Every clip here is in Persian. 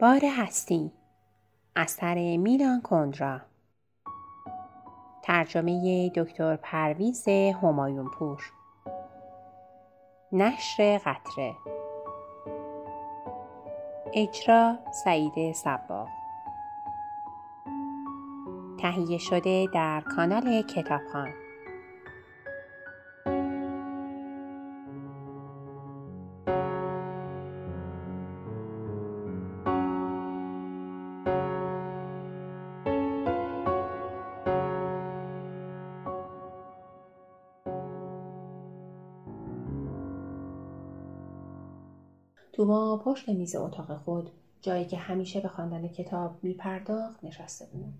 بار هستی. اثر میلان کندرا. ترجمه دکتر پرویز همایون پور نشر قطره. اجرا سعید سبا تهیه شده در کانال کتابخان توما پشت میز اتاق خود جایی که همیشه به خواندن کتاب می پرداخت نشسته بود.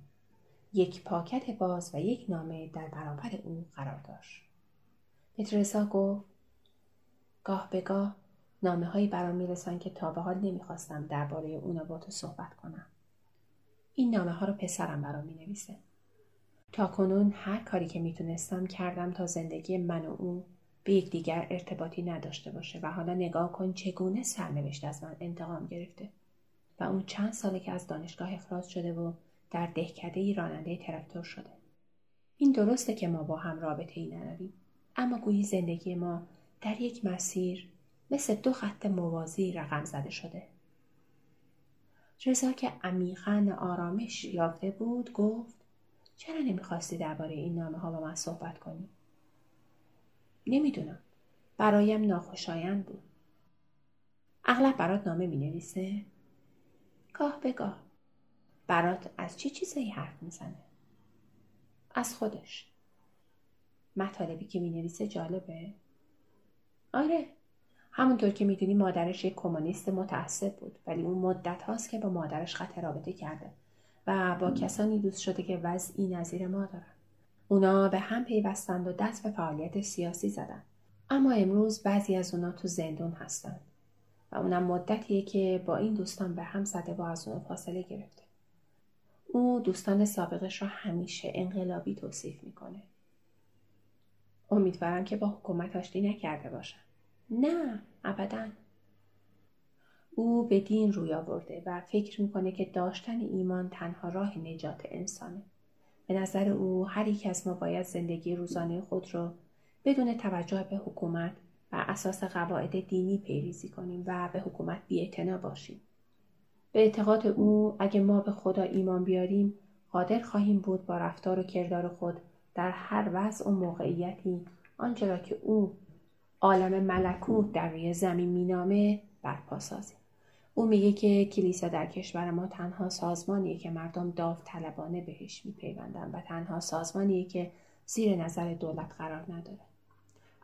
یک پاکت باز و یک نامه در برابر او قرار داشت. پترسا گفت گاه به گاه نامه هایی برام می‌رسن که تا به حال نمی‌خواستم درباره اونا با تو صحبت کنم. این نامه ها رو پسرم برام می نویسه. تا کنون هر کاری که می‌تونستم کردم تا زندگی من و او به یکدیگر ارتباطی نداشته باشه و حالا نگاه کن چگونه سرنوشت از من انتقام گرفته و اون چند ساله که از دانشگاه اخراج شده و در دهکده ای راننده ترکتور شده. این درسته که ما با هم رابطه ای نداریم اما گویی زندگی ما در یک مسیر مثل دو خط موازی رقم زده شده. رضا که عمیقا آرامش یافته بود گفت چرا نمی‌خواستی درباره این نامه ها با من صحبت کنی؟ نمی‌دونم. برایم ناخوشایند بود. اغلب برات نامه می نویسه؟ گاه به گاه. برات از چی چیزایی حرف می‌زنه؟ از خودش. مطالبی که می نویسه جالبه؟ آره. همونطور که می‌دونی مادرش یک کمونیست متعصب بود ولی اون مدت هاست که با مادرش قطع رابطه کرده و با کسانی دوست شده که وضعی نظیر ما دارن. اونا به هم پیوستند و دست به فعالیت سیاسی زدن. اما امروز بعضی از اونا تو زندون هستند. و اونم مدتیه که با این دوستان به هم زده و از اونا فاصله گرفته. او دوستان سابقش را همیشه انقلابی توصیف می‌کنه. امیدوارم که با حکومت آشتی نکرده باشن. نه ابدا. او به دین روی آورده و فکر می‌کنه که داشتن ایمان تنها راه نجات انسانه. به نظر او هر یک از ما باید زندگی روزانه خود را بدون توجه به حکومت و اساس قواعد دینی پیریزی کنیم و به حکومت بیاعتنا باشیم. به اعتقاد او اگه ما به خدا ایمان بیاریم قادر خواهیم بود با رفتار و کردار خود در هر وضع و موقعیتی آنچه را که او عالم ملکوت در روی زمین مینامه برپا سازیم. او میگه که کلیسا در کشور ما تنها سازمانیه که مردم داوطلبانه بهش میپیوندن و تنها سازمانیه که زیر نظر دولت قرار نداره.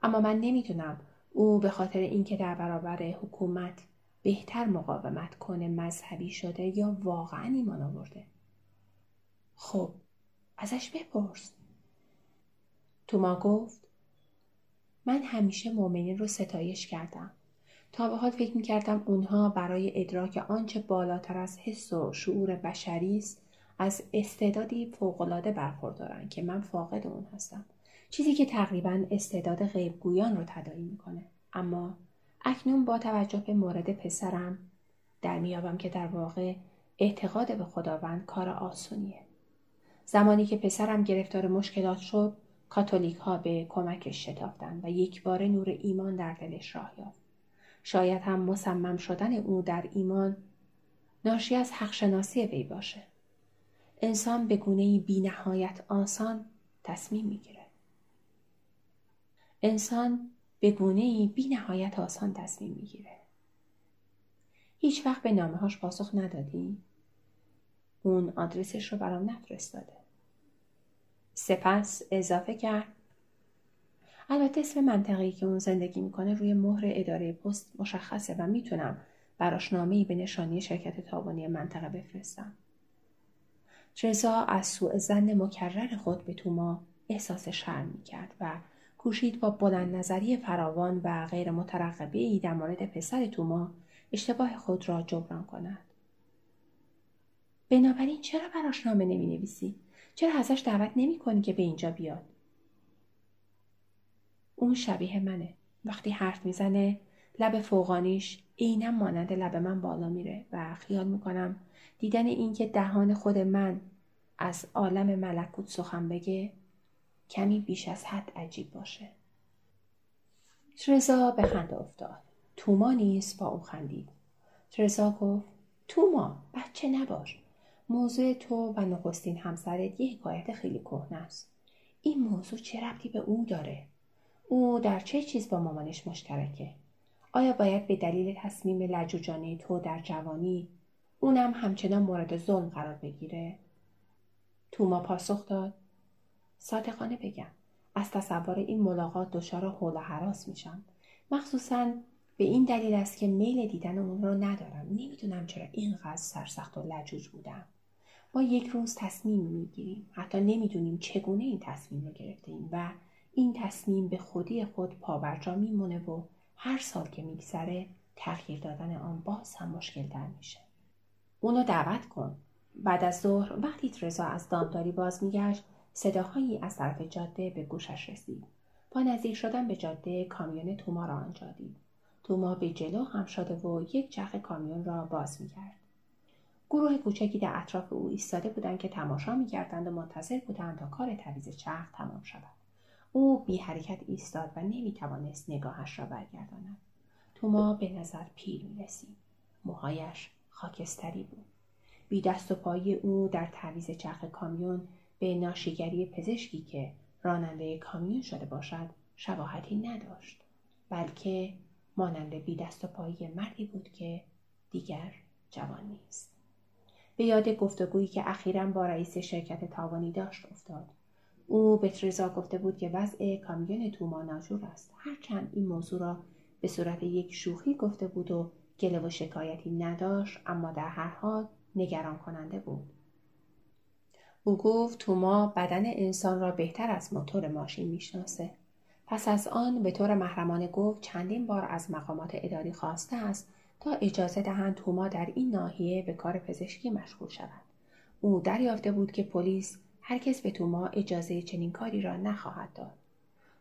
اما من نمی‌دونم او به خاطر اینکه در برابر حکومت بهتر مقاومت کنه مذهبی شده یا واقعا ایمان آورده. خب ازش بپرس. توما گفت من همیشه مؤمنین رو ستایش کردم. تا به حال فکر می‌کردم اونها برای ادراک آنچه بالاتر از حس و شعور بشری است از استعدادی فوقالعاده برخوردارن که من فاقد اون هستم. چیزی که تقریبا استعداد غیبگویان رو تدایی می‌کنه. اما اکنون با توجه به مورد پسرم در میابم که در واقع اعتقاد به خداوند کار آسونیه. زمانی که پسرم گرفتار مشکلات شد کاتولیک ها به کمکش شتافتند و یک بار نور ایمان در دلش راه یافت. شاید هم مصمم شدن او در ایمان ناشی از حق شناسی وی باشه. انسان به گونه بی نهایت آسان تصمیم می‌گیره. انسان به گونه بی نهایت آسان تصمیم می‌گیره. هیچ وقت به نامه هاش پاسخ ندادی؟ اون آدرسش رو برام نفرستاده. سپس اضافه کرد البته اسم منطقه‌ای که اون زندگی می‌کنه روی مهر اداره پست مشخصه و می‌تونم براش به نشانی شرکت تابانی منطقه بفرستم. رضا از سوء زن مکرر خود به توما احساس شرم می‌کرد و کوشید با بلند نظری فراوان و غیر مترقبه ای در مورد پسر توما اشتباه خود را جبران کند. بنابراین چرا براش نامه نمی نویسی؟ چرا ازش دعوت نمی کنی که به اینجا بیاد؟ اون شبیه منه. وقتی حرف می‌زنه لب فوقانیش عینا مانند لب من بالا میره و خیال می‌کنم دیدن اینکه دهان خود من از عالم ملکوت سخن بگه کمی بیش از حد عجیب باشه. ترزا به خنده افتاد. توما نیست با او خندید. ترزا گفت توما بچه نباش. موضوع تو و نخستین همسرت یه حکایت خیلی کهنه است. این موضوع چه ربطی به او داره؟ او در چه چیز با مامانش مشترکه؟ آیا باید به دلیل تصمیم لجوجانه تو در جوانی اونم همچنان مورد ظلم قرار بگیره؟ توما پاسخ داد. صادقانه بگم از تصور این ملاقات دچار حول و حراس میشم. مخصوصا به این دلیل است که میل دیدن اون رو ندارم. نمی‌دونم چرا اینقدر سرسخت و لجوج بودم. ما یک روز تصمیم می‌گیریم. حتی نمی‌دونیم چگونه این تصمیم رو گرفتیم و این تصمیم به خودی خود پابرجا میمونه و هر سال که میگذره تغییر دادن آن باز هم مشکل در میشه. اونو دعوت کن. بعد از ظهر وقتی ترزا از دامداری باز میگشت صداهایی از طرف جاده به گوشش رسید. با نزدیک شدن به جاده کامیون توما را آنجا دید. توما به جلو هم شده و یک چرخ کامیون را باز می‌کرد. گروه کوچکی در اطراف او ایستاده بودند که تماشا می‌کردند و منتظر بودند تا کار تعویض چرخ تمام شود. او بی حرکت ایستاد و نمی‌توانست نگاهش را برگرداند توما به نظر پیر می رسید. موهایش خاکستری بود. بی دست و پای او در تعویز چرخ کامیون به ناشیگری پزشکی که راننده کامیون شده باشد شباهتی نداشت بلکه مانند بی دست و پایی مردی بود که دیگر جوان نیست به یاد گفتگویی که اخیرا با رئیس شرکت تاوانی داشت افتاد او به تریزا گفته بود که وضع کامیون توما ناجور است. هرچند این موضوع را به صورت یک شوخی گفته بود و گله و شکایتی نداشت اما در هر حال نگران کننده بود. او گفت توما بدن انسان را بهتر از موتور ماشین می‌شناسه. پس از آن به طور محرمانه گفت چندین بار از مقامات اداری خواسته است تا اجازه دهند توما در این ناحیه به کار پزشکی مشغول شود. او دریافته بود که پلیس هرگز به توما اجازه چنین کاری را نخواهد داد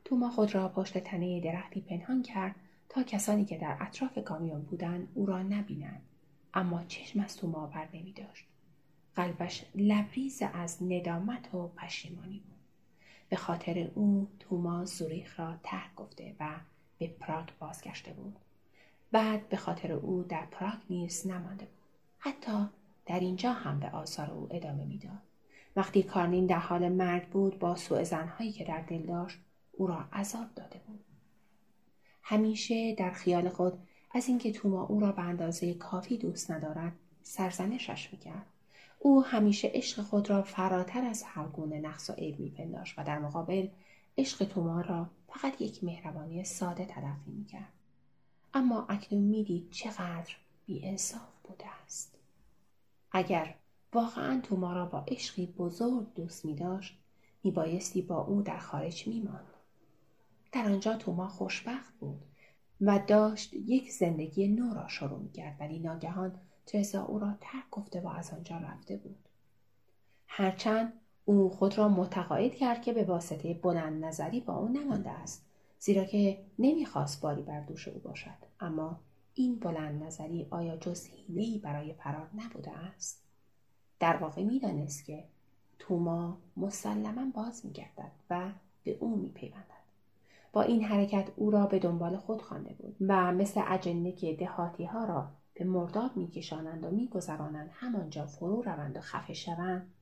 توما خود را پشت تنه درختی پنهان کرد تا کسانی که در اطراف کامیون بودند او را نبینند اما چشم از توما بر نمی داشت. قلبش لبریز از ندامت و پشیمانی بود. به خاطر او توما زوریخ را ترک گفته و به پراگ بازگشته بود. بعد به خاطر او در پراگ نیز نمانده بود. حتی در اینجا هم به آثار او ادامه می‌داد. وقتی کارنین در حال مرگ بود با سوء زنهایی که در دل داشت او را عذاب داده بود. همیشه در خیال خود از اینکه توما او را به اندازه کافی دوست ندارد سرزنشش می‌کرد. او همیشه عشق خود را فراتر از هر گونه نقص و عیب میپنداشت و در مقابل عشق توما را فقط یک مهربانی ساده تلقی می‌کرد. اما اکنون می‌دید چقدر بیانصاف بوده است. اگر واقعا توما را با عشقی بزرگ دوست می داشت می بایستی با او در خارج می ماند. در آنجا توما خوشبخت بود و داشت یک زندگی نو را شروع می کرد ولی ناگهان ترزا او را ترک گفته و از آنجا رفته بود. هرچند او خود را متقاعد کرد که به واسطه بلند نظری با او نمانده است زیرا که نمی‌خواست باری بر دوش او باشد اما این بلند نظری آیا جز حیلهای برای فرار نبوده است در واقع می‌دانست که توما مسلما باز میگردد و به او میپیوندد. با این حرکت او را به دنبال خود خوانده بود و مثل اجنه که دهاتی ها را به مرداب میکشانند و میگذرانند همانجا فرو روند و خفه شوند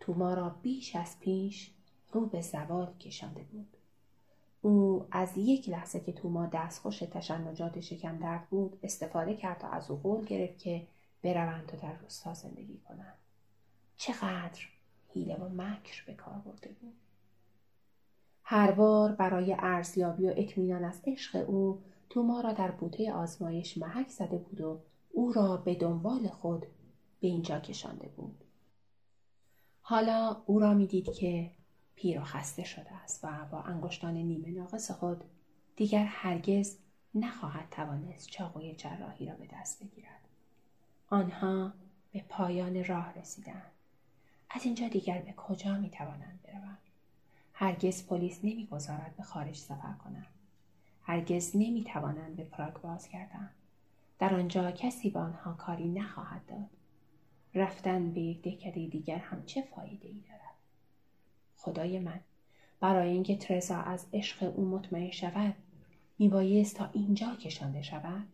توما را بیش از پیش رو به زوال کشانده بود. او از یک لحظه که توما دستخوش تشنجات شکم درد بود استفاده کرد تا از او قول گرفت که بروند و در روستا زندگی کنند. چقدر حیله و مکر به کار برده بود. هر بار برای ارزیابی و اطمینان از عشق او توما را در بوته آزمایش محک زده بود و او را به دنبال خود به اینجا کشانده بود. حالا او را می‌دید که پیر و خسته شده است و با انگشتان نیمه ناقص خود دیگر هرگز نخواهد توانست چاقوی جراحی را به دست بگیرد. آنها به پایان راه رسیدند. از اینجا دیگر به کجا می توانند بروند هرگز پلیس نمی‌گذارد به خارج سفر کنند هرگز نمی‌توانند به پراگ بازگردند در آنجا کسی به آنها کاری نخواهد داد. رفتن به یک دهکده دیگر هم چه فایده ای دارد؟ خدای من برای اینکه ترزا از عشق او مطمئن شود میبایست تا اینجا کشانده شود؟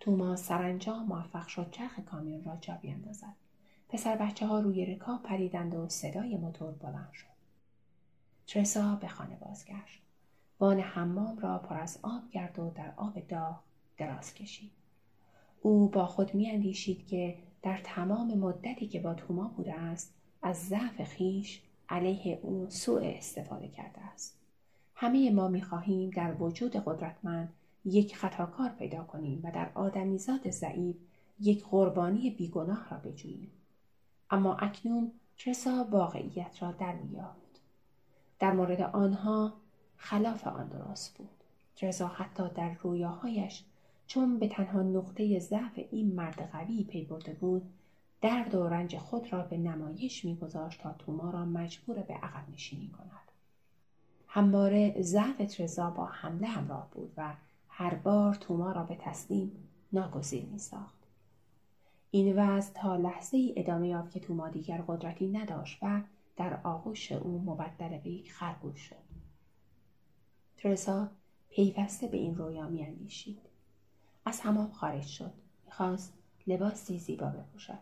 توما سرانجام موفق شد چرخ کامیون را جا بیاندازد پسر بچه ها روی رکاب پریدند و صدای موتور بلند شد. ترسا به خانه بازگشت. وان حمام را پر از آب کرد و در آب داغ دراز کشید. او با خود میاندیشید که در تمام مدتی که با توما بوده است از ضعف خیش علیه او سوء استفاده کرده است. همه ما می‌خواهیم در وجود قدرتمند یک خطاکار پیدا کنیم و در آدمیزاد ضعیف یک قربانی بیگناه را بجوییم. اما اکنون ترسا واقعیت را در میافت در مورد آنها خلاف آن درست بود. ترزا حتی در رویاهایش چون به تنها نقطه ضعف این مرد قوی پی برده بود درد و رنج خود را به نمایش میگذاشت تا توما را مجبور به عقب نشینی کند. همواره ضعف ترزا با حمله همراه بود و هر بار توما را به تسلیم ناگزیر میساخت این وضع تا لحظه ای ادامه یافت که توما دیگر قدرتی نداشت و در آغوش او مبدل به یک خرگوش شد. ترزا پیوسته به این رویا میاندیشید. از حمام خارج شد. می‌خواست لباسی زیبا بپوشد.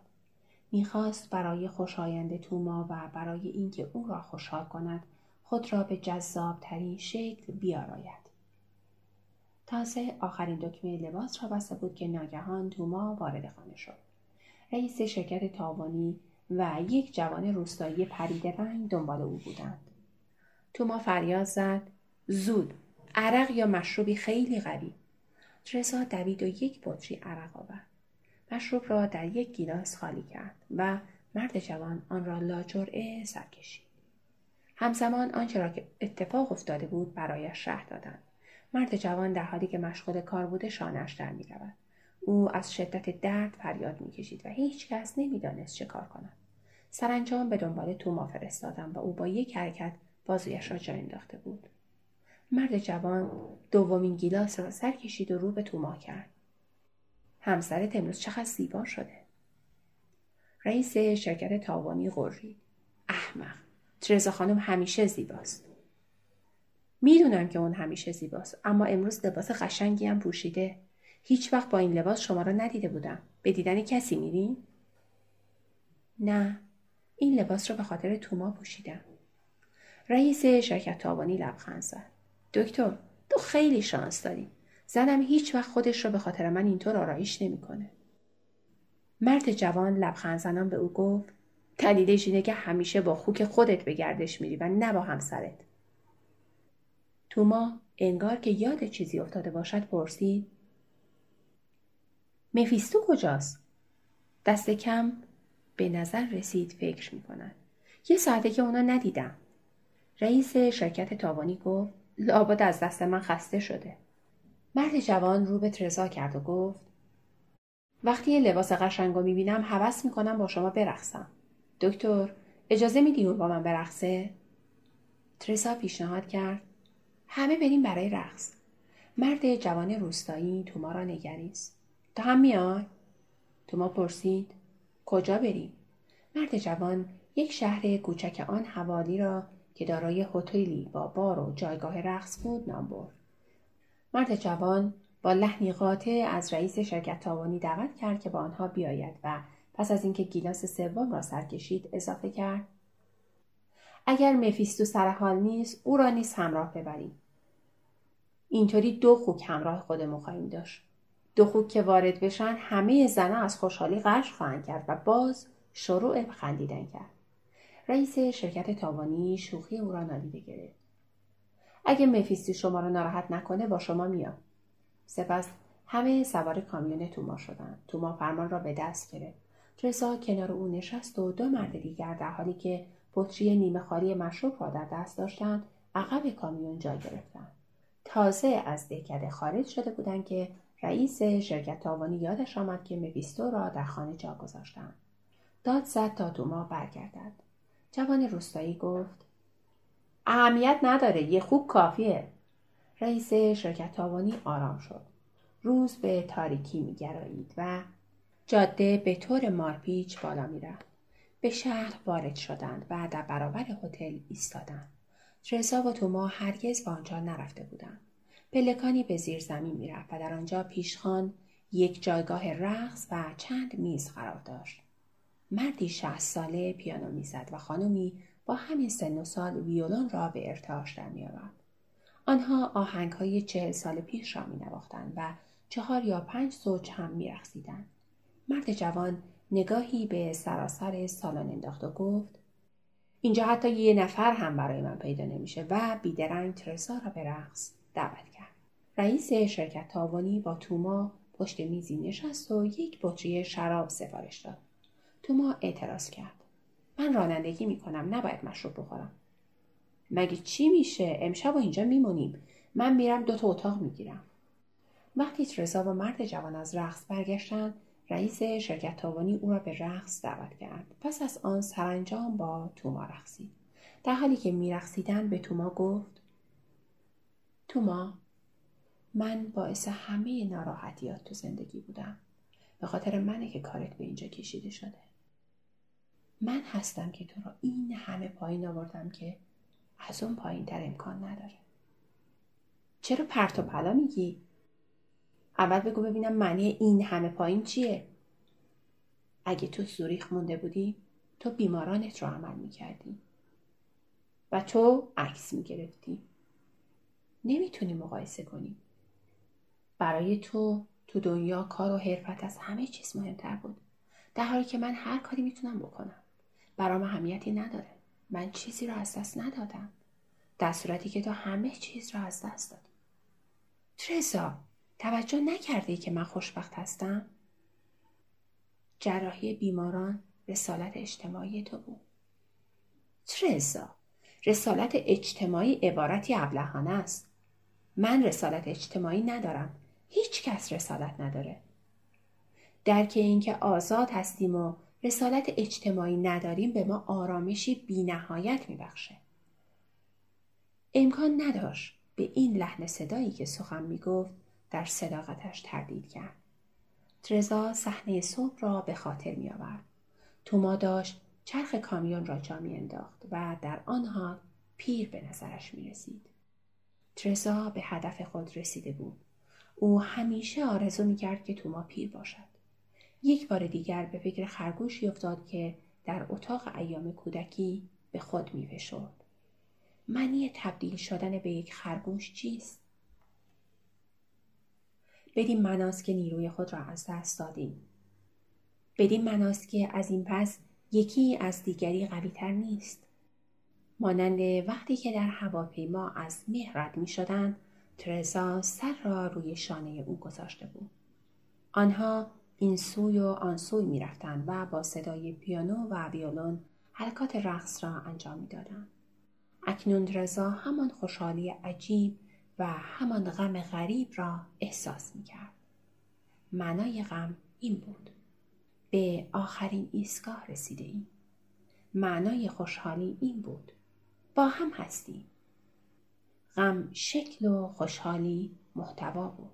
می‌خواست برای خوشایند توما و برای اینکه او را خوشحال کند خود را به جذابترین شکل بیاراید. تازه آخرین دکمه لباس را بسته بود که ناگهان توما وارد خانه شد. رئیس شرکت تاوانی و یک جوان روستایی پریده رنگ دنبال او بودند. توما فریاد زد زود عرق یا مشروبی خیلی قوی. ترزا دوید و یک بطری عرق آورد. مشروب را در یک گیلاس خالی کرد و مرد جوان آن را لاجرعه سر کشید. همزمان آنچه را که اتفاق افتاده بود برایش شهر دادند. مرد جوان در حالی که مشغول کار بوده شانش در می رود. او از شدت درد فریاد می‌کشید و هیچ کس نمی‌دانست چه کار کند. سرانجام به دنبال توما فرستادم و او با یک حرکت بازویش را جا انداخته بود. مرد جوان دومین گیلاس را سر کشید و رو به توما کرد همسرت امروز چقدر زیبا شده. رئیس شرکت تاوانی قری احمق. ترزا خانم همیشه زیباست. می‌دونم که اون همیشه زیباست اما امروز لباس قشنگی هم پوشیده. هیچ وقت با این لباس شما را ندیده بودم. به دیدن کسی میرین؟ نه. این لباس را به خاطر توما پوشیدم. رئیس شرکت تاوانی لبخند زد. دکتر تو خیلی شانس داری. زنم هیچ وقت خودش رو به خاطر من اینطور آرایش نمی‌کنه. مرد جوان لبخند زنان به او گفت دلیلش اینه که همیشه با خوک خودت به گردش میری و نه با همسرت. توما انگار که یاد چیزی افتاده باشد پرسید مفیستو کجاست؟ دست کم به نظر رسید فکر می‌کند. یه ساعته که اونا ندیدم. رئیس شرکت تاوانی گفت لابد از دست من خسته شده. مرد جوان رو به ترزا کرد و گفت وقتی یه لباس قشنگ رو می‌بینم حوض می‌کنم با شما برقصم. دکتر اجازه میدی اون با من برقصه؟ ترزا پیشنهاد کرد همه بریم برای رقص. مرد جوان روستایی توما را نگریست. تا هم میای؟ توما پرسید کجا بریم؟ مرد جوان یک شهر کوچک آن حوالی را که دارای هتلی با بار و جایگاه رقص بود نام برد. مرد جوان با لحنی قاطع از رئیس شرکت تاوانی دعوت کرد که با آنها بیاید و پس از اینکه گیلاس سوم را سر کشید اضافه کرد اگر مفیستو سر حال نیست او را نیز همراه ببریم اینطوری دو خوک همراه خودمون خواهیم داشت دو که وارد بشن همه زنها از خوشحالی غش خواهند کرد و باز شروع خندیدن کرد. رئیس شرکت تاوانی شوخی او را نادیده گرفت. اگه مفیستی شما را ناراحت نکنه با شما میاد سپس همه سوار کامیون توما شدند توما فرمان را به دست گرفت. ترسا کنار او نشست و دو مرد دیگر در حالی که بطری نیمه خالی مشروب را در دست داشتند عقب کامیون جا گرفتند. تازه از دهکده خارج شده بودند که رئیس شرکت تاوانی یادش آمد که مفیستو را در خانه جا گذاشتند داد زد تا توما برگردد جوان روستایی گفت اهمیت نداره یه خوب کافیه رئیس شرکت تاوانی آرام شد. روز به تاریکی میگرایید و جاده به طور مارپیچ بالا می‌رفت. به شهر وارد شدند و در برابر هتل ایستادند. ترزا و توما هرگز به آنجا نرفته بودند. پلکانی به زیر زمین می‌رفت و در آنجا پیشخان یک جایگاه رقص و چند میز قرار داشت. مردی شهست ساله پیانو می‌زد و خانمی با همین سن و سال ویولون را به ارتعاش در میآورد. آنها آهنگ های چهل سال پیش را می و چهار یا پنج زوج هم می رخصیدن. مرد جوان نگاهی به سراسر سالن انداخت و گفت اینجا حتی یه نفر هم برای من پیدا نمیشه و بیدرنگ ترسا را به رقص دعوت. رئیس شرکت تاوانی با توما پشت میزی نشست و یک بطری شراب سفارش داد. توما اعتراض کرد. من رانندگی می‌کنم نباید مشروب بخورم. مگه چی میشه؟ امشب و اینجا میمونیم. من میرم دوتا اتاق می‌گیرم. وقتی ترزا و مرد جوان از رقص برگشتند رئیس شرکت تاوانی او را به رقص دعوت کرد پس از آن سرانجام با توما رقصید در حالی که میرقصیدند به توما گفت توما من باعث همه ناراحتیات تو زندگی بودم. به خاطر منه که کارت به اینجا کشیده شده. من هستم که تو را این همه پایین آوردم که از اون پایین تر امکان نداره. چرا پرت و پلا میگی؟ اول بگو ببینم معنی این همه پایین چیه. اگه تو زوریخ مونده بودی تو بیمارانت رو عمل می‌کردی. و تو عکس می‌گرفتی. نمی‌تونی مقایسه کنی. برای تو تو دنیا کار و حرفت از همه چیز مهمتر بود. در حالی که من هر کاری می‌تونم بکنم. برام اهمیتی نداره. من چیزی رو از دست ندادم. در صورتی که تو همه چیز رو از دست دادی. ترزا توجه نکرده که من خوشبخت هستم؟ جراحی بیماران رسالت اجتماعی تو بود. ترزا رسالت اجتماعی عبارتی ابلهانه است. من رسالت اجتماعی ندارم. هیچ کس رسالت نداره درک اینکه آزاد هستیم و رسالت اجتماعی نداریم به ما آرامشی بینهایت میبخشه امکان نداشت به این لحن صدایی که سخن می‌گفت در صداقتش تردید کرد ترزا صحنه صبح را به خاطر می آورد. توما داشت چرخ کامیون را جا می انداخت و در آنها پیر به نظرش می رسید. ترزا به هدف خود رسیده بود. او همیشه آرزو می کرد که توما پیر باشد. یک بار دیگر به فکر خرگوشی افتاد که در اتاق ایام کودکی به خود می فشرد. معنی تبدیل شدن به یک خرگوش چیست؟ بدین مناست که نیروی خود را از دست دادیم بدین مناست که از این پس یکی از دیگری قویتر نیست مانند وقتی که در هواپیما از مه رد می شدن ترزا سر را روی شانه او گذاشته بود آنها این سوی و آن سوی می رفتن و با صدای پیانو و ویولون حرکات رقص را انجام می دادن. اکنون ترزا همان خوشحالی عجیب و همان غم غریب را احساس می کرد. معنای غم این بود. به آخرین ایستگاه رسیده ایم. معنای خوشحالی این بود. با هم هستیم. غم شکل و خوشحالی محتوا بود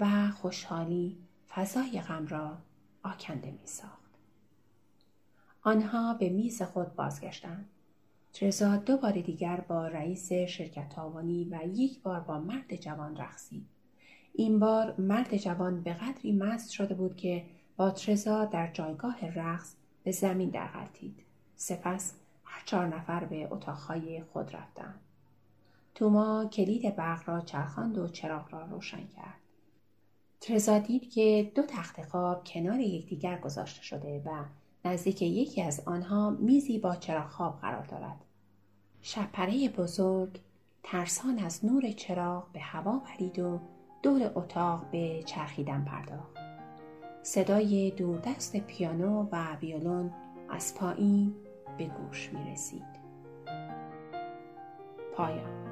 و خوشحالی فضای غم را آکنده می ساخت. آنها به میز خود بازگشتند. ترزا دو بار دیگر با رئیس شرکت تاوانی و یک بار با مرد جوان رقصید. این بار مرد جوان به قدری مست شده بود که با ترزا در جایگاه رقص به زمین درغلطید. سپس هر چهار نفر به اتاقهای خود رفتند. توما کلید برق را چرخاند و چراغ را روشن کرد. ترزا دید که دو تخت خواب کنار یکدیگر گذاشته شده و نزدیک یکی از آنها میزی با چراغ خواب قرار دارد. شپره بزرگ ترسان از نور چراغ به هوا پرید و دور اتاق به چرخیدن پرداخت. صدای دوردست پیانو و ویولون از پایین به گوش می رسید. پایان